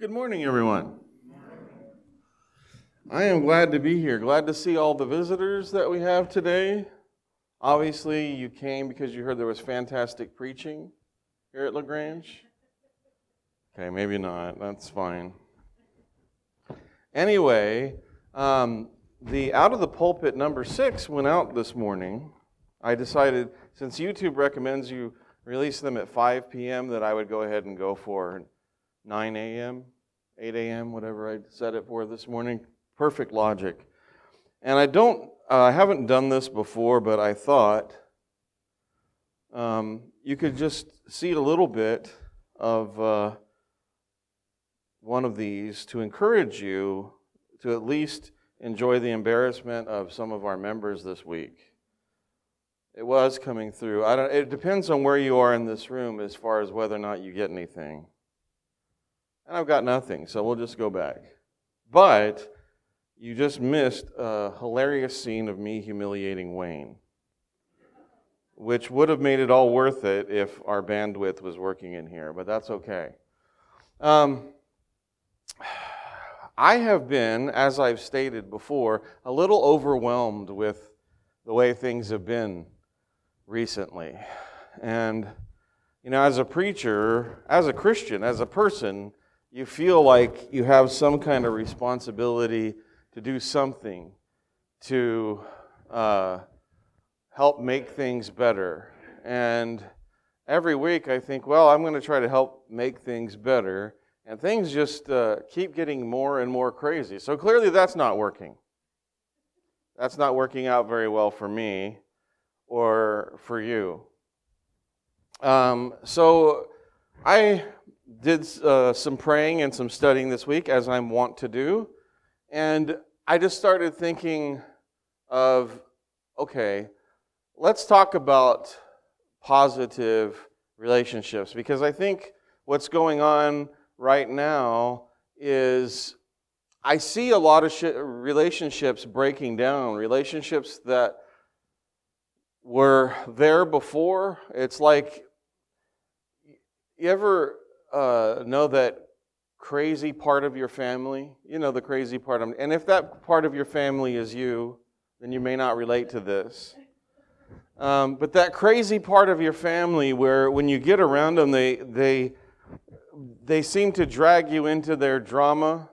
Good morning, everyone. I am glad to be here. Glad to see all the visitors that we have today. Obviously, you came because you heard there was fantastic preaching here at LaGrange. Okay, maybe not. That's fine. Anyway, um, the out of the pulpit number six went out this morning. I decided since YouTube recommends you release them at 5 p.m., that I would go ahead and go for 9 a.m., 8 a.m., whatever I set it for this morning. Perfect logic. And I don't, uh, I haven't done this before, but I thought um, you could just see a little bit of uh, one of these to encourage you to at least enjoy the embarrassment of some of our members this week. It was coming through. I don't, it depends on where you are in this room as far as whether or not you get anything. And I've got nothing, so we'll just go back. But you just missed a hilarious scene of me humiliating Wayne, which would have made it all worth it if our bandwidth was working in here, but that's okay. Um, I have been, as I've stated before, a little overwhelmed with the way things have been recently. And, you know, as a preacher, as a Christian, as a person, you feel like you have some kind of responsibility to do something to uh, help make things better. And every week I think, well, I'm going to try to help make things better. And things just uh, keep getting more and more crazy. So clearly that's not working. That's not working out very well for me or for you. Um, so I did uh, some praying and some studying this week, as I'm wont to do, and I just started thinking of okay, let's talk about positive relationships because I think what's going on right now is I see a lot of sh- relationships breaking down, relationships that were there before. It's like, you ever uh, know that crazy part of your family? You know the crazy part of, and if that part of your family is you, then you may not relate to this. Um, but that crazy part of your family, where when you get around them, they they they seem to drag you into their drama,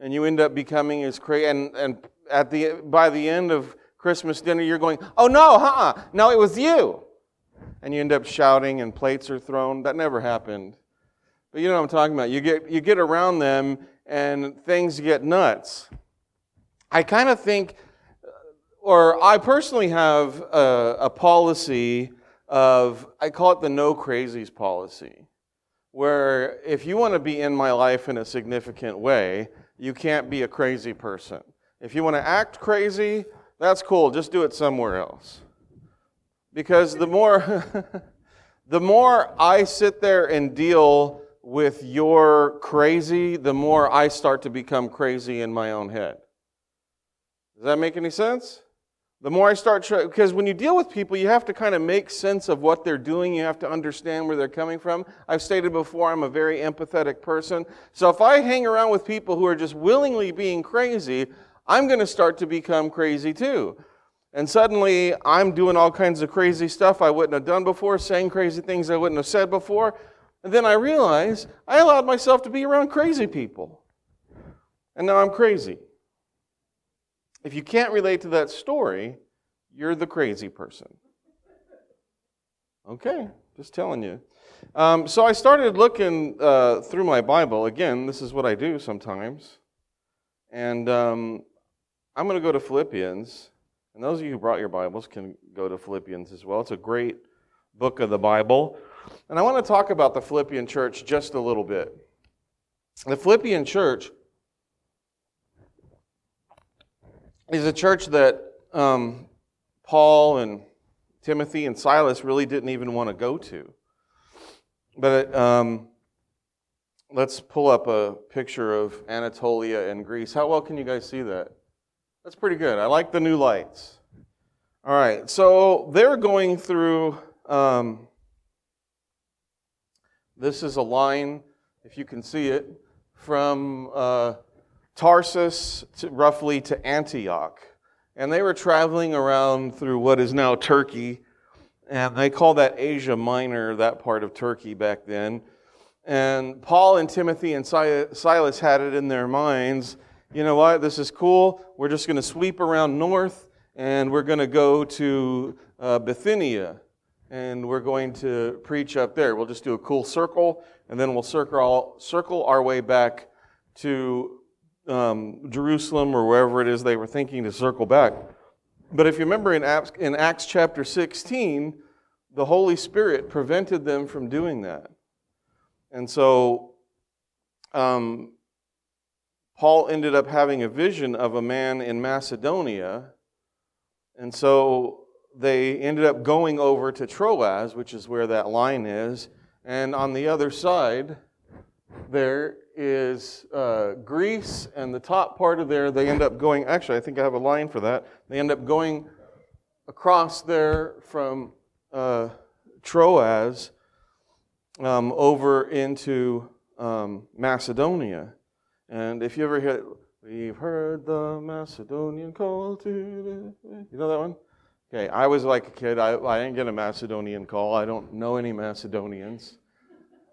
and you end up becoming as crazy. And and at the by the end of Christmas dinner, you're going, oh no, huh? No, it was you. And you end up shouting and plates are thrown. That never happened. But you know what I'm talking about. You get, you get around them and things get nuts. I kind of think, or I personally have a, a policy of, I call it the no crazies policy, where if you want to be in my life in a significant way, you can't be a crazy person. If you want to act crazy, that's cool. Just do it somewhere else. Because the more, the more I sit there and deal with your crazy, the more I start to become crazy in my own head. Does that make any sense? The more I start, because when you deal with people, you have to kind of make sense of what they're doing. You have to understand where they're coming from. I've stated before, I'm a very empathetic person. So if I hang around with people who are just willingly being crazy, I'm going to start to become crazy too. And suddenly I'm doing all kinds of crazy stuff I wouldn't have done before, saying crazy things I wouldn't have said before. And then I realize I allowed myself to be around crazy people. And now I'm crazy. If you can't relate to that story, you're the crazy person. Okay, just telling you. Um, so I started looking uh, through my Bible. Again, this is what I do sometimes. And um, I'm going to go to Philippians. And those of you who brought your Bibles can go to Philippians as well. It's a great book of the Bible. And I want to talk about the Philippian church just a little bit. The Philippian church is a church that um, Paul and Timothy and Silas really didn't even want to go to. But um, let's pull up a picture of Anatolia and Greece. How well can you guys see that? That's pretty good. I like the new lights. All right, so they're going through. Um, this is a line, if you can see it, from uh, Tarsus to, roughly to Antioch. And they were traveling around through what is now Turkey. And they call that Asia Minor, that part of Turkey back then. And Paul and Timothy and Silas had it in their minds you know what, this is cool. We're just going to sweep around north and we're going to go to uh, Bithynia and we're going to preach up there. We'll just do a cool circle and then we'll circle, circle our way back to um, Jerusalem or wherever it is they were thinking to circle back. But if you remember in Acts, in Acts chapter 16, the Holy Spirit prevented them from doing that. And so um, Paul ended up having a vision of a man in Macedonia. And so they ended up going over to Troas, which is where that line is. And on the other side, there is uh, Greece, and the top part of there, they end up going. Actually, I think I have a line for that. They end up going across there from uh, Troas um, over into um, Macedonia. And if you ever hear, we've heard the Macedonian call to, you know that one? Okay, I was like a kid. I, I didn't get a Macedonian call. I don't know any Macedonians.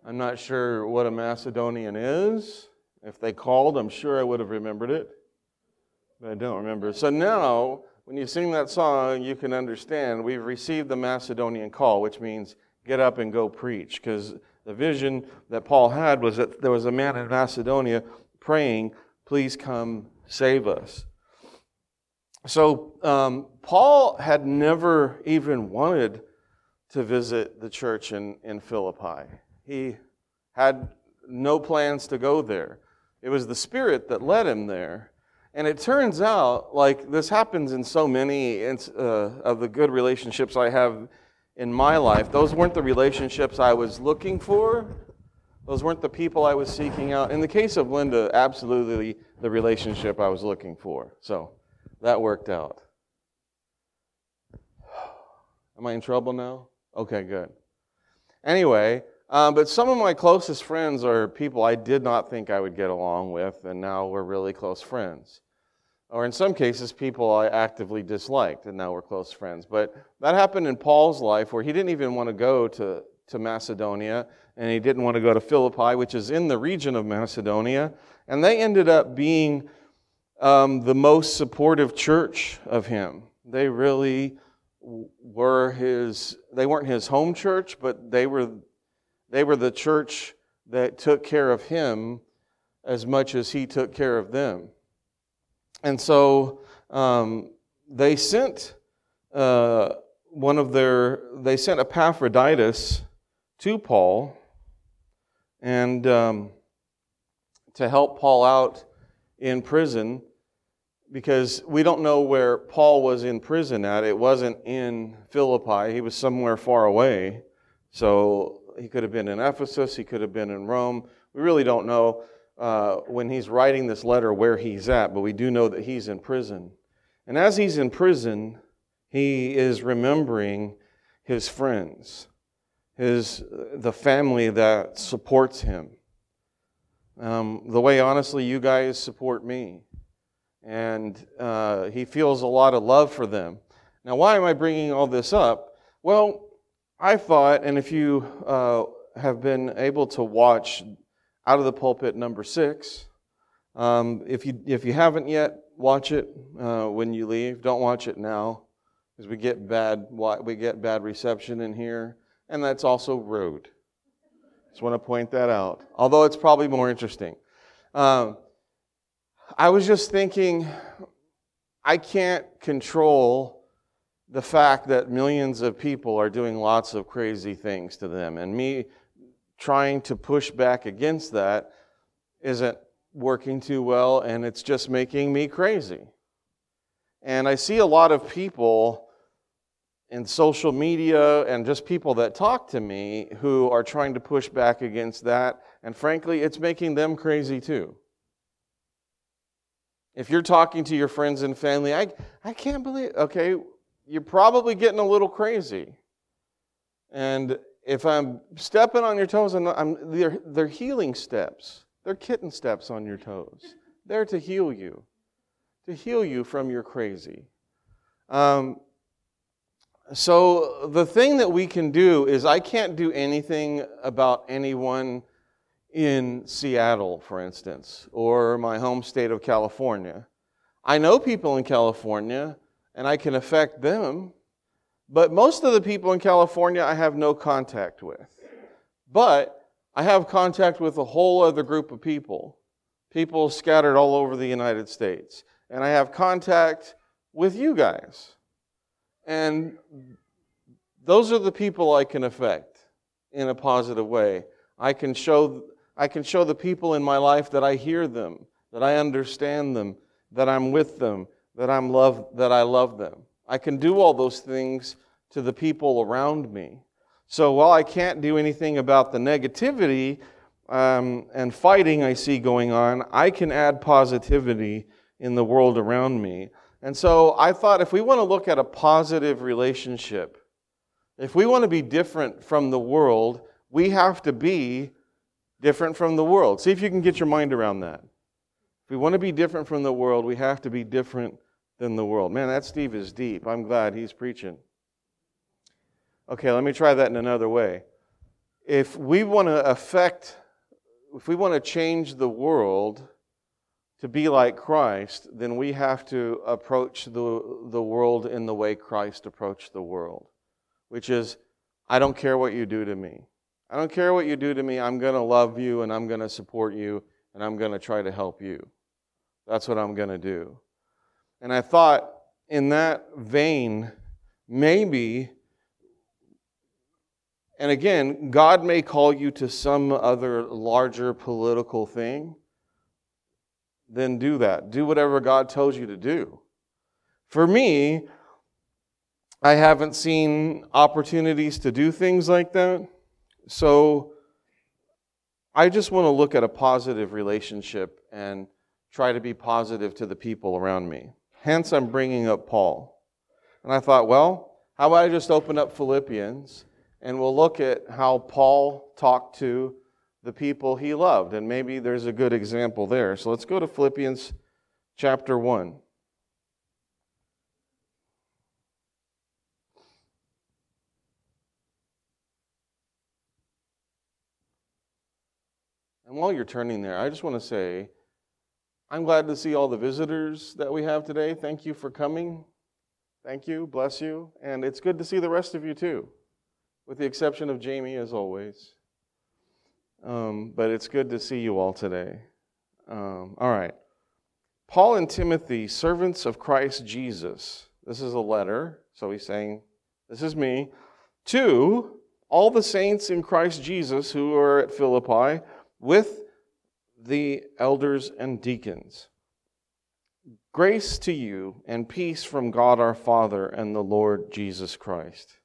I'm not sure what a Macedonian is. If they called, I'm sure I would have remembered it, but I don't remember. So now, when you sing that song, you can understand we've received the Macedonian call, which means get up and go preach. Because the vision that Paul had was that there was a man in Macedonia praying, Please come save us. So, um, Paul had never even wanted to visit the church in, in Philippi. He had no plans to go there. It was the Spirit that led him there. And it turns out, like this happens in so many uh, of the good relationships I have in my life, those weren't the relationships I was looking for, those weren't the people I was seeking out. In the case of Linda, absolutely the relationship I was looking for. So that worked out. Am I in trouble now? Okay, good. Anyway, um, but some of my closest friends are people I did not think I would get along with, and now we're really close friends. Or in some cases, people I actively disliked, and now we're close friends. But that happened in Paul's life where he didn't even want to go to, to Macedonia and he didn't want to go to Philippi, which is in the region of Macedonia. And they ended up being um, the most supportive church of him. They really were his, they weren't his home church, but they were, they were the church that took care of him as much as he took care of them. And so um, they sent uh, one of their, they sent Epaphroditus to Paul and um, to help Paul out in prison because we don't know where Paul was in prison at. It wasn't in Philippi, he was somewhere far away. So he could have been in Ephesus, he could have been in Rome. We really don't know uh, when he's writing this letter where he's at, but we do know that he's in prison. And as he's in prison, he is remembering his friends his, the family that supports him. Um, the way, honestly, you guys support me. And uh, he feels a lot of love for them. Now, why am I bringing all this up? Well, I thought, and if you uh, have been able to watch Out of the Pulpit number six, um, if, you, if you haven't yet, watch it uh, when you leave. Don't watch it now because we get bad we get bad reception in here and that's also rude. Just want to point that out, although it's probably more interesting. Um, I was just thinking, I can't control the fact that millions of people are doing lots of crazy things to them, and me trying to push back against that isn't working too well, and it's just making me crazy. And I see a lot of people in social media and just people that talk to me who are trying to push back against that. And frankly, it's making them crazy too. If you're talking to your friends and family, I, I can't believe, okay, you're probably getting a little crazy. And if I'm stepping on your toes, I'm, I'm they're, they're healing steps. They're kitten steps on your toes. They're to heal you, to heal you from your crazy. Um, so, the thing that we can do is, I can't do anything about anyone in Seattle, for instance, or my home state of California. I know people in California and I can affect them, but most of the people in California I have no contact with. But I have contact with a whole other group of people, people scattered all over the United States. And I have contact with you guys. And those are the people I can affect in a positive way. I can show I can show the people in my life that I hear them, that I understand them, that I'm with them, that I'm love that I love them. I can do all those things to the people around me. So while I can't do anything about the negativity um, and fighting I see going on, I can add positivity in the world around me. And so I thought if we want to look at a positive relationship, if we want to be different from the world, we have to be different from the world. See if you can get your mind around that. If we want to be different from the world, we have to be different than the world. Man, that Steve is deep. I'm glad he's preaching. Okay, let me try that in another way. If we want to affect, if we want to change the world to be like Christ, then we have to approach the, the world in the way Christ approached the world, which is, I don't care what you do to me. I don't care what you do to me. I'm going to love you and I'm going to support you and I'm going to try to help you. That's what I'm going to do. And I thought, in that vein, maybe, and again, God may call you to some other larger political thing, then do that. Do whatever God tells you to do. For me, I haven't seen opportunities to do things like that. So I just want to look at a positive relationship and try to be positive to the people around me. Hence, I'm bringing up Paul. And I thought, well, how about I just open up Philippians and we'll look at how Paul talked to the people he loved. And maybe there's a good example there. So let's go to Philippians chapter 1. And while you're turning there, I just want to say I'm glad to see all the visitors that we have today. Thank you for coming. Thank you. Bless you. And it's good to see the rest of you too, with the exception of Jamie, as always. Um, but it's good to see you all today. Um, all right. Paul and Timothy, servants of Christ Jesus. This is a letter. So he's saying, This is me. To all the saints in Christ Jesus who are at Philippi with the elders and deacons. Grace to you and peace from God our Father and the Lord Jesus Christ.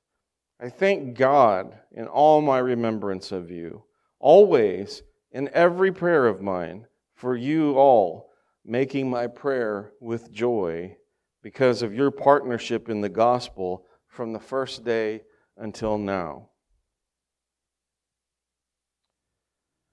I thank God in all my remembrance of you, always in every prayer of mine, for you all, making my prayer with joy because of your partnership in the gospel from the first day until now.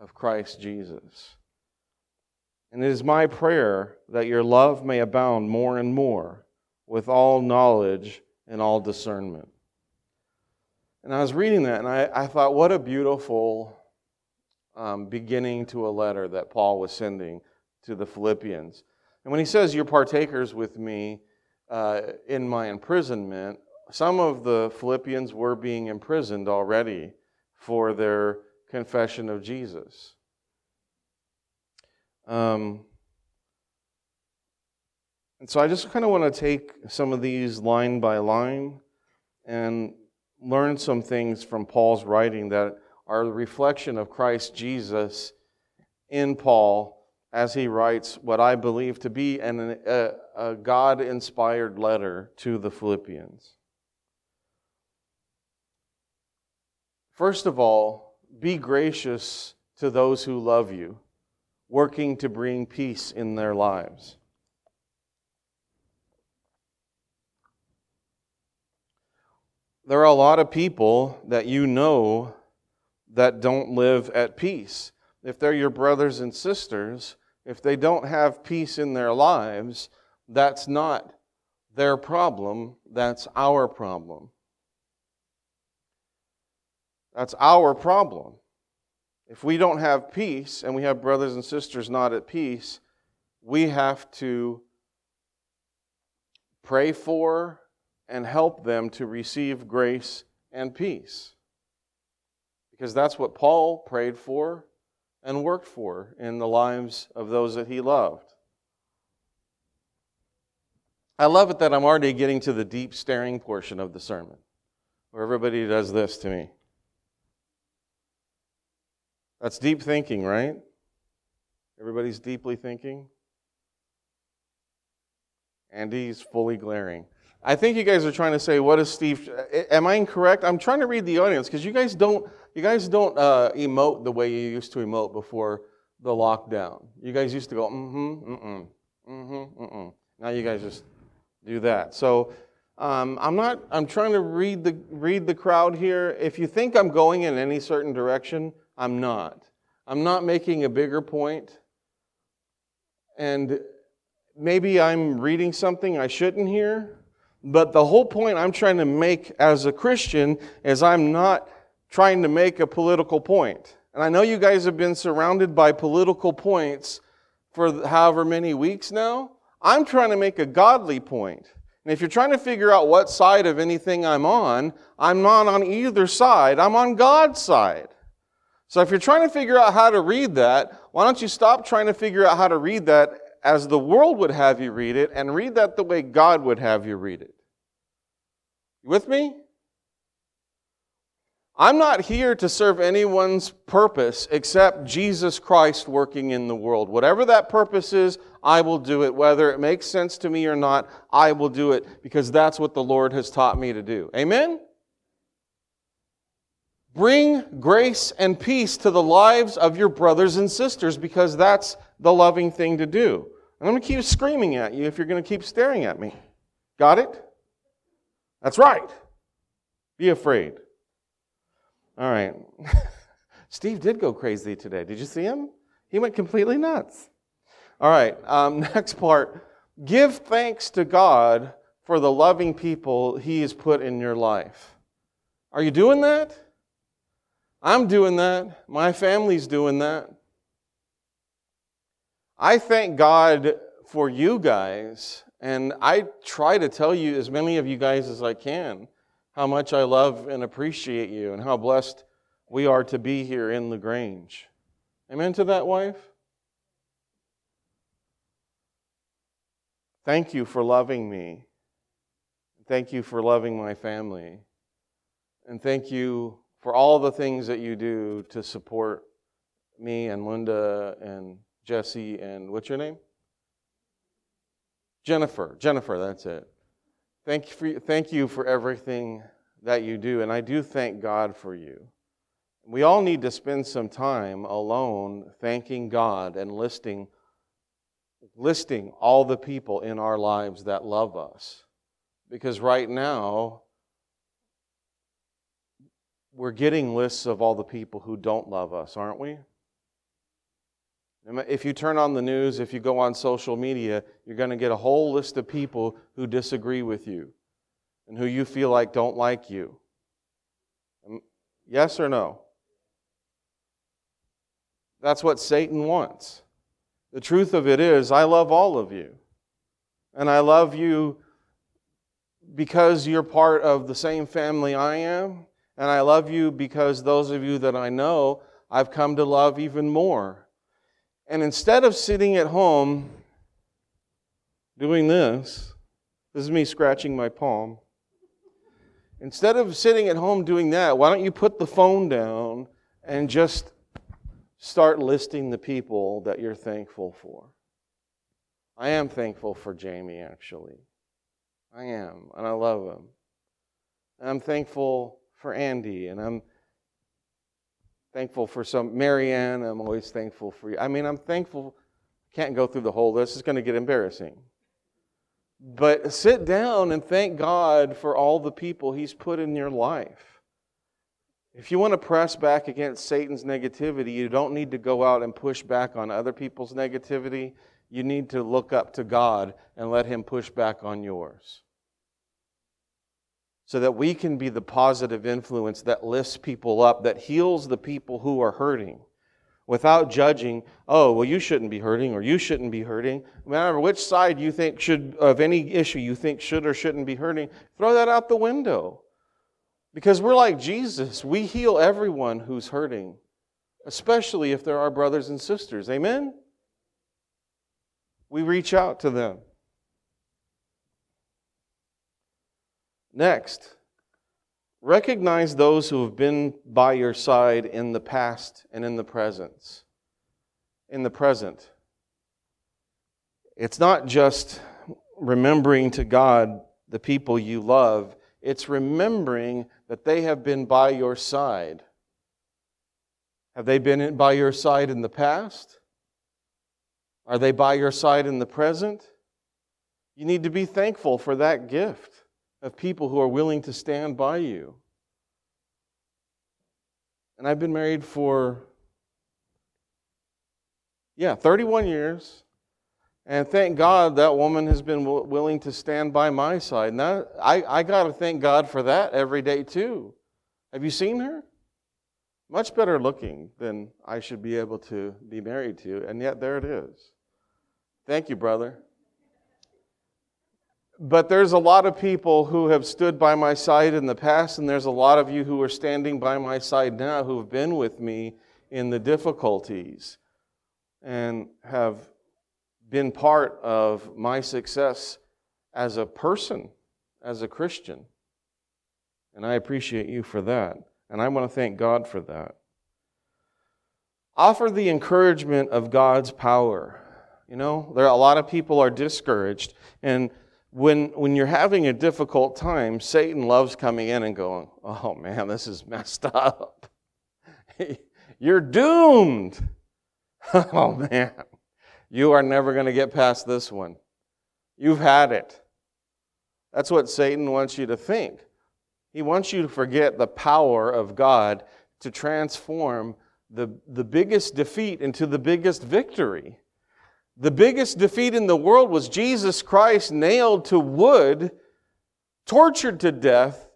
of Christ Jesus. And it is my prayer that your love may abound more and more with all knowledge and all discernment. And I was reading that and I, I thought, what a beautiful um, beginning to a letter that Paul was sending to the Philippians. And when he says, You're partakers with me uh, in my imprisonment, some of the Philippians were being imprisoned already for their confession of Jesus. Um, and so I just kind of want to take some of these line by line and learn some things from Paul's writing that are a reflection of Christ Jesus in Paul as he writes what I believe to be an, a, a God inspired letter to the Philippians. First of all, be gracious to those who love you, working to bring peace in their lives. There are a lot of people that you know that don't live at peace. If they're your brothers and sisters, if they don't have peace in their lives, that's not their problem, that's our problem. That's our problem. If we don't have peace and we have brothers and sisters not at peace, we have to pray for and help them to receive grace and peace. Because that's what Paul prayed for and worked for in the lives of those that he loved. I love it that I'm already getting to the deep staring portion of the sermon, where everybody does this to me. That's deep thinking, right? Everybody's deeply thinking. Andy's fully glaring. I think you guys are trying to say, "What is Steve?" Am I incorrect? I'm trying to read the audience because you guys don't you guys don't uh, emote the way you used to emote before the lockdown. You guys used to go, "Mm-hmm, mm-mm, mm-hmm, mm-mm." Now you guys just do that. So um, I'm not. I'm trying to read the read the crowd here. If you think I'm going in any certain direction, I'm not. I'm not making a bigger point, and maybe I'm reading something I shouldn't hear but the whole point I'm trying to make as a Christian is I'm not trying to make a political point. And I know you guys have been surrounded by political points for however many weeks now. I'm trying to make a godly point. And if you're trying to figure out what side of anything I'm on, I'm not on either side. I'm on God's side. So if you're trying to figure out how to read that, why don't you stop trying to figure out how to read that as the world would have you read it and read that the way God would have you read it. You with me? I'm not here to serve anyone's purpose except Jesus Christ working in the world. Whatever that purpose is, I will do it. Whether it makes sense to me or not, I will do it because that's what the Lord has taught me to do. Amen? Bring grace and peace to the lives of your brothers and sisters because that's the loving thing to do. I'm going to keep screaming at you if you're going to keep staring at me. Got it? That's right. Be afraid. All right. Steve did go crazy today. Did you see him? He went completely nuts. All right. Um, next part. Give thanks to God for the loving people He has put in your life. Are you doing that? I'm doing that. My family's doing that. I thank God for you guys, and I try to tell you, as many of you guys as I can, how much I love and appreciate you and how blessed we are to be here in LaGrange. Amen to that, wife? Thank you for loving me. Thank you for loving my family. And thank you for all the things that you do to support me and Linda and Jesse, and what's your name? Jennifer. Jennifer, that's it. Thank you, for, thank you for everything that you do, and I do thank God for you. We all need to spend some time alone thanking God and listing, listing all the people in our lives that love us. Because right now, we're getting lists of all the people who don't love us, aren't we? If you turn on the news, if you go on social media, you're going to get a whole list of people who disagree with you and who you feel like don't like you. Yes or no? That's what Satan wants. The truth of it is, I love all of you. And I love you because you're part of the same family I am. And I love you because those of you that I know, I've come to love even more. And instead of sitting at home doing this, this is me scratching my palm. Instead of sitting at home doing that, why don't you put the phone down and just start listing the people that you're thankful for. I am thankful for Jamie, actually. I am, and I love him. And I'm thankful for Andy, and I'm thankful for some Marianne. I'm always thankful for you. I mean, I'm thankful. Can't go through the whole list. It's going to get embarrassing. But sit down and thank God for all the people He's put in your life. If you want to press back against Satan's negativity, you don't need to go out and push back on other people's negativity. You need to look up to God and let Him push back on yours. So that we can be the positive influence that lifts people up, that heals the people who are hurting without judging, oh, well, you shouldn't be hurting or you shouldn't be hurting. No matter which side you think should, of any issue you think should or shouldn't be hurting, throw that out the window. Because we're like Jesus. We heal everyone who's hurting, especially if they're our brothers and sisters. Amen? We reach out to them. Next, Recognize those who have been by your side in the past and in the present. In the present. It's not just remembering to God the people you love, it's remembering that they have been by your side. Have they been by your side in the past? Are they by your side in the present? You need to be thankful for that gift of people who are willing to stand by you. And I've been married for, yeah, 31 years. And thank God that woman has been w- willing to stand by my side. That, I, I got to thank God for that every day, too. Have you seen her? Much better looking than I should be able to be married to. And yet, there it is. Thank you, brother. But there's a lot of people who have stood by my side in the past, and there's a lot of you who are standing by my side now who have been with me in the difficulties and have been part of my success as a person, as a Christian. And I appreciate you for that. And I want to thank God for that. Offer the encouragement of God's power. You know, there are a lot of people are discouraged and when, when you're having a difficult time, Satan loves coming in and going, Oh man, this is messed up. you're doomed. oh man, you are never going to get past this one. You've had it. That's what Satan wants you to think. He wants you to forget the power of God to transform the, the biggest defeat into the biggest victory. The biggest defeat in the world was Jesus Christ nailed to wood, tortured to death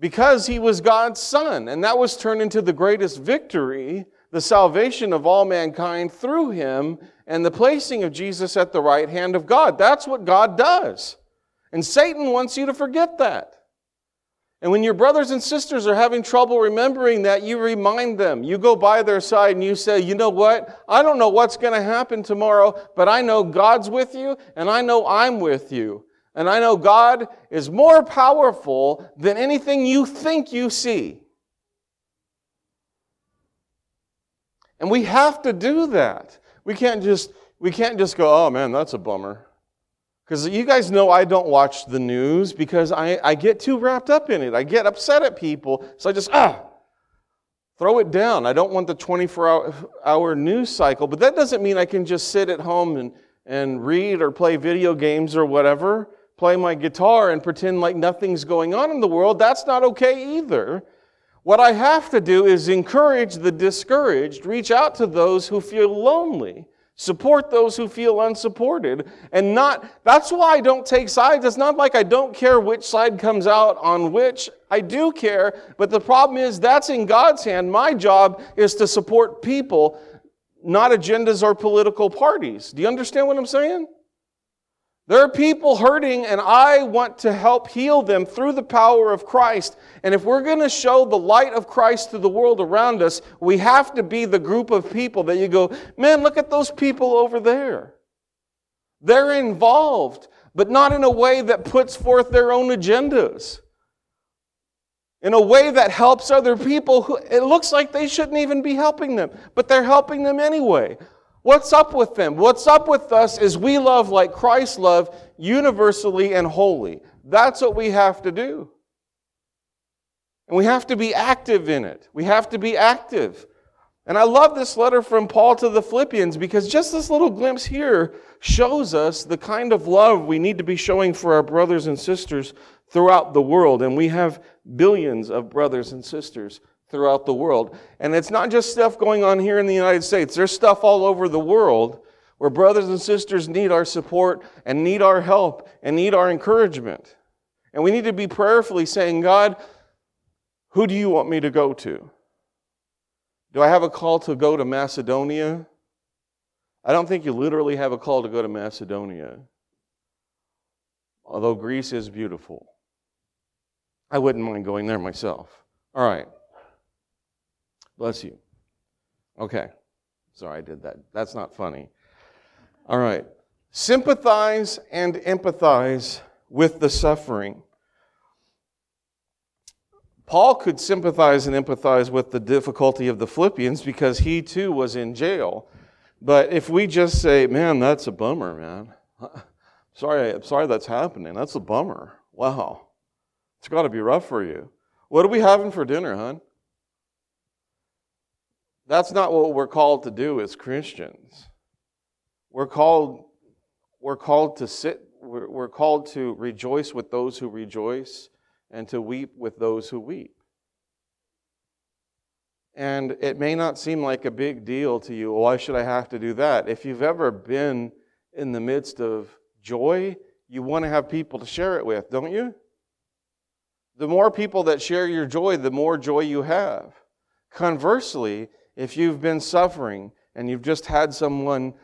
because he was God's son. And that was turned into the greatest victory, the salvation of all mankind through him and the placing of Jesus at the right hand of God. That's what God does. And Satan wants you to forget that. And when your brothers and sisters are having trouble remembering that, you remind them. You go by their side and you say, You know what? I don't know what's going to happen tomorrow, but I know God's with you and I know I'm with you. And I know God is more powerful than anything you think you see. And we have to do that. We can't just we can't just go, "Oh man, that's a bummer." Because you guys know I don't watch the news because I, I get too wrapped up in it. I get upset at people, so I just, ah, throw it down. I don't want the 24 hour, hour news cycle, but that doesn't mean I can just sit at home and, and read or play video games or whatever, play my guitar and pretend like nothing's going on in the world. That's not okay either. What I have to do is encourage the discouraged, reach out to those who feel lonely. Support those who feel unsupported. And not, that's why I don't take sides. It's not like I don't care which side comes out on which. I do care. But the problem is that's in God's hand. My job is to support people, not agendas or political parties. Do you understand what I'm saying? There are people hurting, and I want to help heal them through the power of Christ. And if we're going to show the light of Christ to the world around us, we have to be the group of people that you go, man, look at those people over there. They're involved, but not in a way that puts forth their own agendas. in a way that helps other people who it looks like they shouldn't even be helping them, but they're helping them anyway. What's up with them? What's up with us is we love like Christ loved, universally and wholly. That's what we have to do. And we have to be active in it. We have to be active. And I love this letter from Paul to the Philippians because just this little glimpse here shows us the kind of love we need to be showing for our brothers and sisters throughout the world. And we have billions of brothers and sisters throughout the world. And it's not just stuff going on here in the United States, there's stuff all over the world where brothers and sisters need our support and need our help and need our encouragement. And we need to be prayerfully saying, God, who do you want me to go to? Do I have a call to go to Macedonia? I don't think you literally have a call to go to Macedonia, although Greece is beautiful. I wouldn't mind going there myself. All right. Bless you. Okay. Sorry I did that. That's not funny. All right. Sympathize and empathize with the suffering. Paul could sympathize and empathize with the difficulty of the Philippians because he too was in jail. But if we just say, man, that's a bummer, man. Sorry, I'm sorry that's happening. That's a bummer. Wow. It's got to be rough for you. What are we having for dinner, hon? That's not what we're called to do as Christians. We're called, we're called to sit, we're, we're called to rejoice with those who rejoice and to weep with those who weep. And it may not seem like a big deal to you. Why should I have to do that? If you've ever been in the midst of joy, you want to have people to share it with, don't you? The more people that share your joy, the more joy you have. Conversely, if you've been suffering and you've just had someone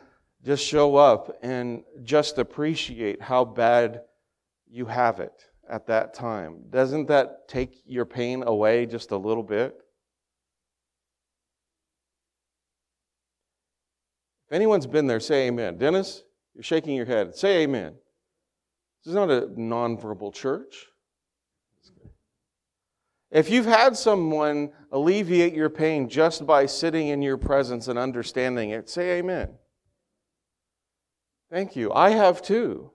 just show up and just appreciate how bad you have it, at that time. Doesn't that take your pain away just a little bit? If anyone's been there, say amen. Dennis, you're shaking your head. Say amen. This is not a nonverbal church. If you've had someone alleviate your pain just by sitting in your presence and understanding it, say amen. Thank you. I have too.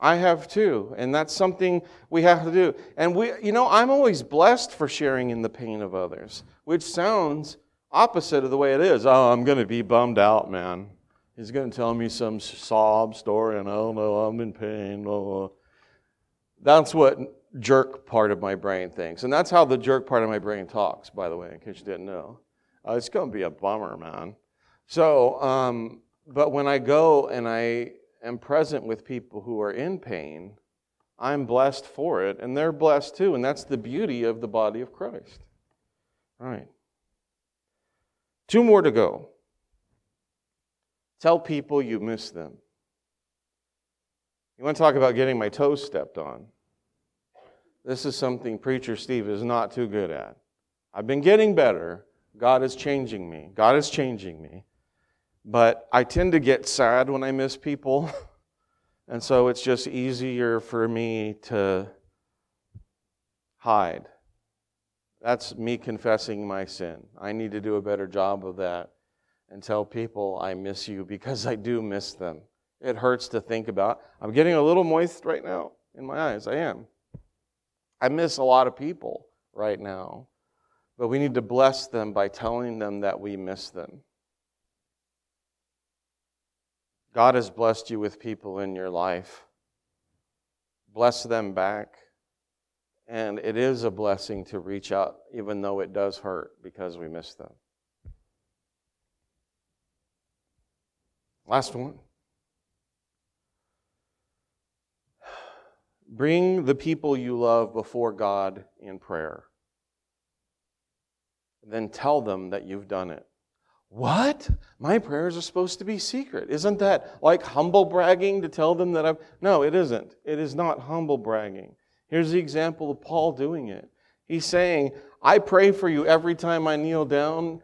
I have too, and that's something we have to do. And we, you know, I'm always blessed for sharing in the pain of others, which sounds opposite of the way it is. Oh, I'm going to be bummed out, man. He's going to tell me some sob story, and oh no, I'm in pain. Oh. oh. That's what jerk part of my brain thinks, and that's how the jerk part of my brain talks. By the way, in case you didn't know, uh, it's going to be a bummer, man. So, um, but when I go and I am present with people who are in pain, I'm blessed for it, and they're blessed too. And that's the beauty of the body of Christ. All right. Two more to go. Tell people you miss them. You want to talk about getting my toes stepped on? This is something Preacher Steve is not too good at. I've been getting better. God is changing me. God is changing me. But I tend to get sad when I miss people. and so it's just easier for me to hide. That's me confessing my sin. I need to do a better job of that and tell people I miss you because I do miss them. It hurts to think about. I'm getting a little moist right now in my eyes. I am. I miss a lot of people right now. But we need to bless them by telling them that we miss them. God has blessed you with people in your life. Bless them back. And it is a blessing to reach out, even though it does hurt because we miss them. Last one. Bring the people you love before God in prayer. Then tell them that you've done it. What? My prayers are supposed to be secret. Isn't that like humble bragging to tell them that I've. No, it isn't. It is not humble bragging. Here's the example of Paul doing it. He's saying, I pray for you every time I kneel down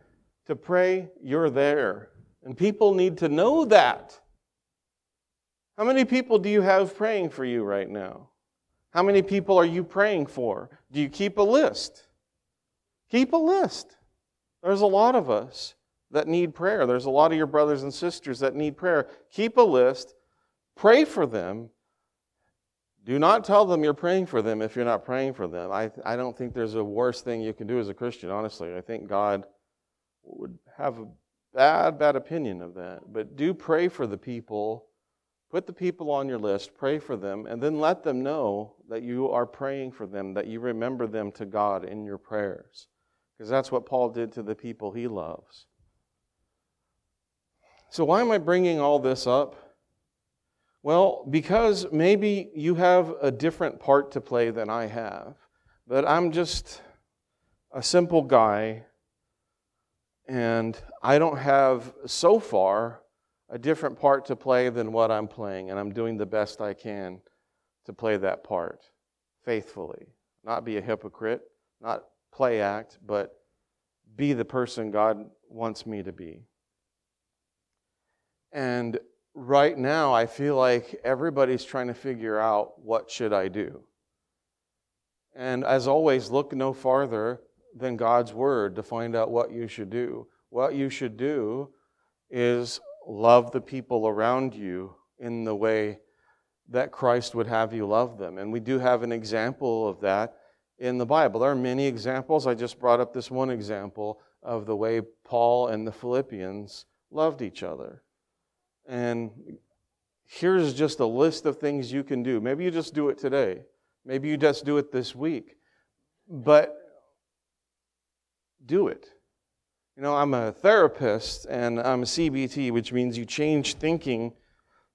to pray, you're there. And people need to know that. How many people do you have praying for you right now? How many people are you praying for? Do you keep a list? Keep a list. There's a lot of us that need prayer. There's a lot of your brothers and sisters that need prayer. Keep a list, pray for them. Do not tell them you're praying for them if you're not praying for them. I, I don't think there's a worse thing you can do as a Christian, honestly. I think God would have a bad, bad opinion of that. But do pray for the people. Put the people on your list, pray for them, and then let them know that you are praying for them, that you remember them to God in your prayers. Because that's what Paul did to the people he loves. So, why am I bringing all this up? Well, because maybe you have a different part to play than I have, but I'm just a simple guy, and I don't have so far a different part to play than what I'm playing, and I'm doing the best I can to play that part faithfully. Not be a hypocrite, not play act, but be the person God wants me to be. And right now, I feel like everybody's trying to figure out what should I do. And as always, look no farther than God's word to find out what you should do. What you should do is love the people around you in the way that Christ would have you love them. And we do have an example of that in the Bible. There are many examples. I just brought up this one example of the way Paul and the Philippians loved each other. And here's just a list of things you can do. Maybe you just do it today. Maybe you just do it this week. But do it. You know, I'm a therapist and I'm a CBT, which means you change thinking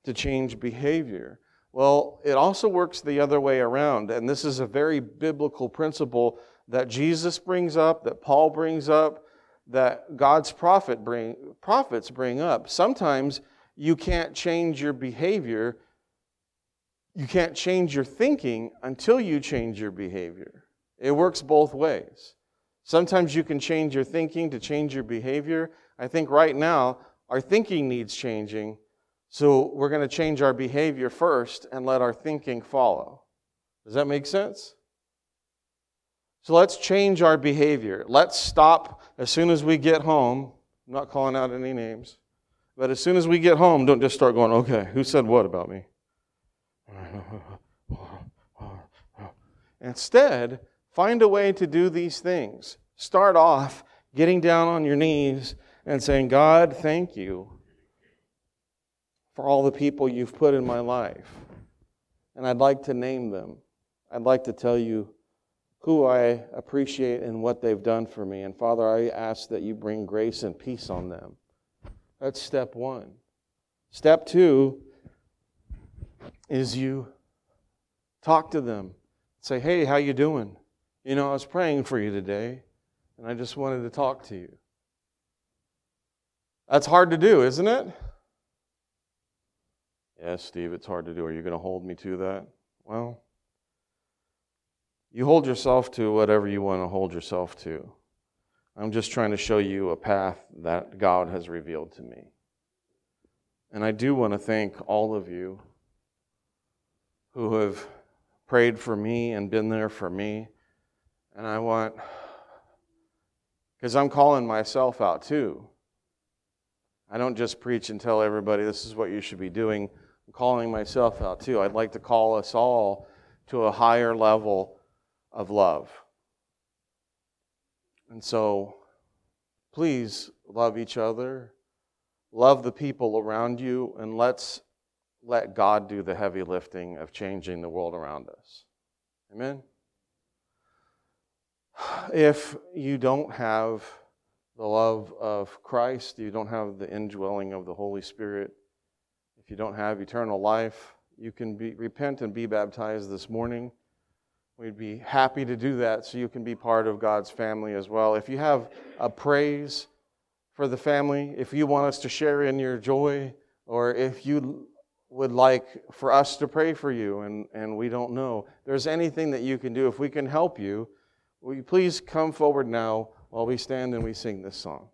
to change behavior. Well, it also works the other way around. And this is a very biblical principle that Jesus brings up, that Paul brings up, that God's prophet bring, prophets bring up. Sometimes you can't change your behavior, you can't change your thinking until you change your behavior. It works both ways. Sometimes you can change your thinking to change your behavior. I think right now our thinking needs changing, so we're going to change our behavior first and let our thinking follow. Does that make sense? So let's change our behavior. Let's stop as soon as we get home. I'm not calling out any names. But as soon as we get home, don't just start going, okay, who said what about me? Instead, find a way to do these things. Start off getting down on your knees and saying, God, thank you for all the people you've put in my life. And I'd like to name them. I'd like to tell you who I appreciate and what they've done for me. And Father, I ask that you bring grace and peace on them. That's step one. Step two is you talk to them. Say, hey, how you doing? You know, I was praying for you today, and I just wanted to talk to you. That's hard to do, isn't it? Yes, Steve, it's hard to do. Are you going to hold me to that? Well, you hold yourself to whatever you want to hold yourself to. I'm just trying to show you a path that God has revealed to me. And I do want to thank all of you who have prayed for me and been there for me. And I want, because I'm calling myself out too. I don't just preach and tell everybody this is what you should be doing. I'm calling myself out too. I'd like to call us all to a higher level of love. And so, please love each other, love the people around you, and let's let God do the heavy lifting of changing the world around us. Amen? If you don't have the love of Christ, you don't have the indwelling of the Holy Spirit, if you don't have eternal life, you can be, repent and be baptized this morning. We'd be happy to do that so you can be part of God's family as well. If you have a praise for the family, if you want us to share in your joy, or if you would like for us to pray for you and, and we don't know, there's anything that you can do. If we can help you, will you please come forward now while we stand and we sing this song?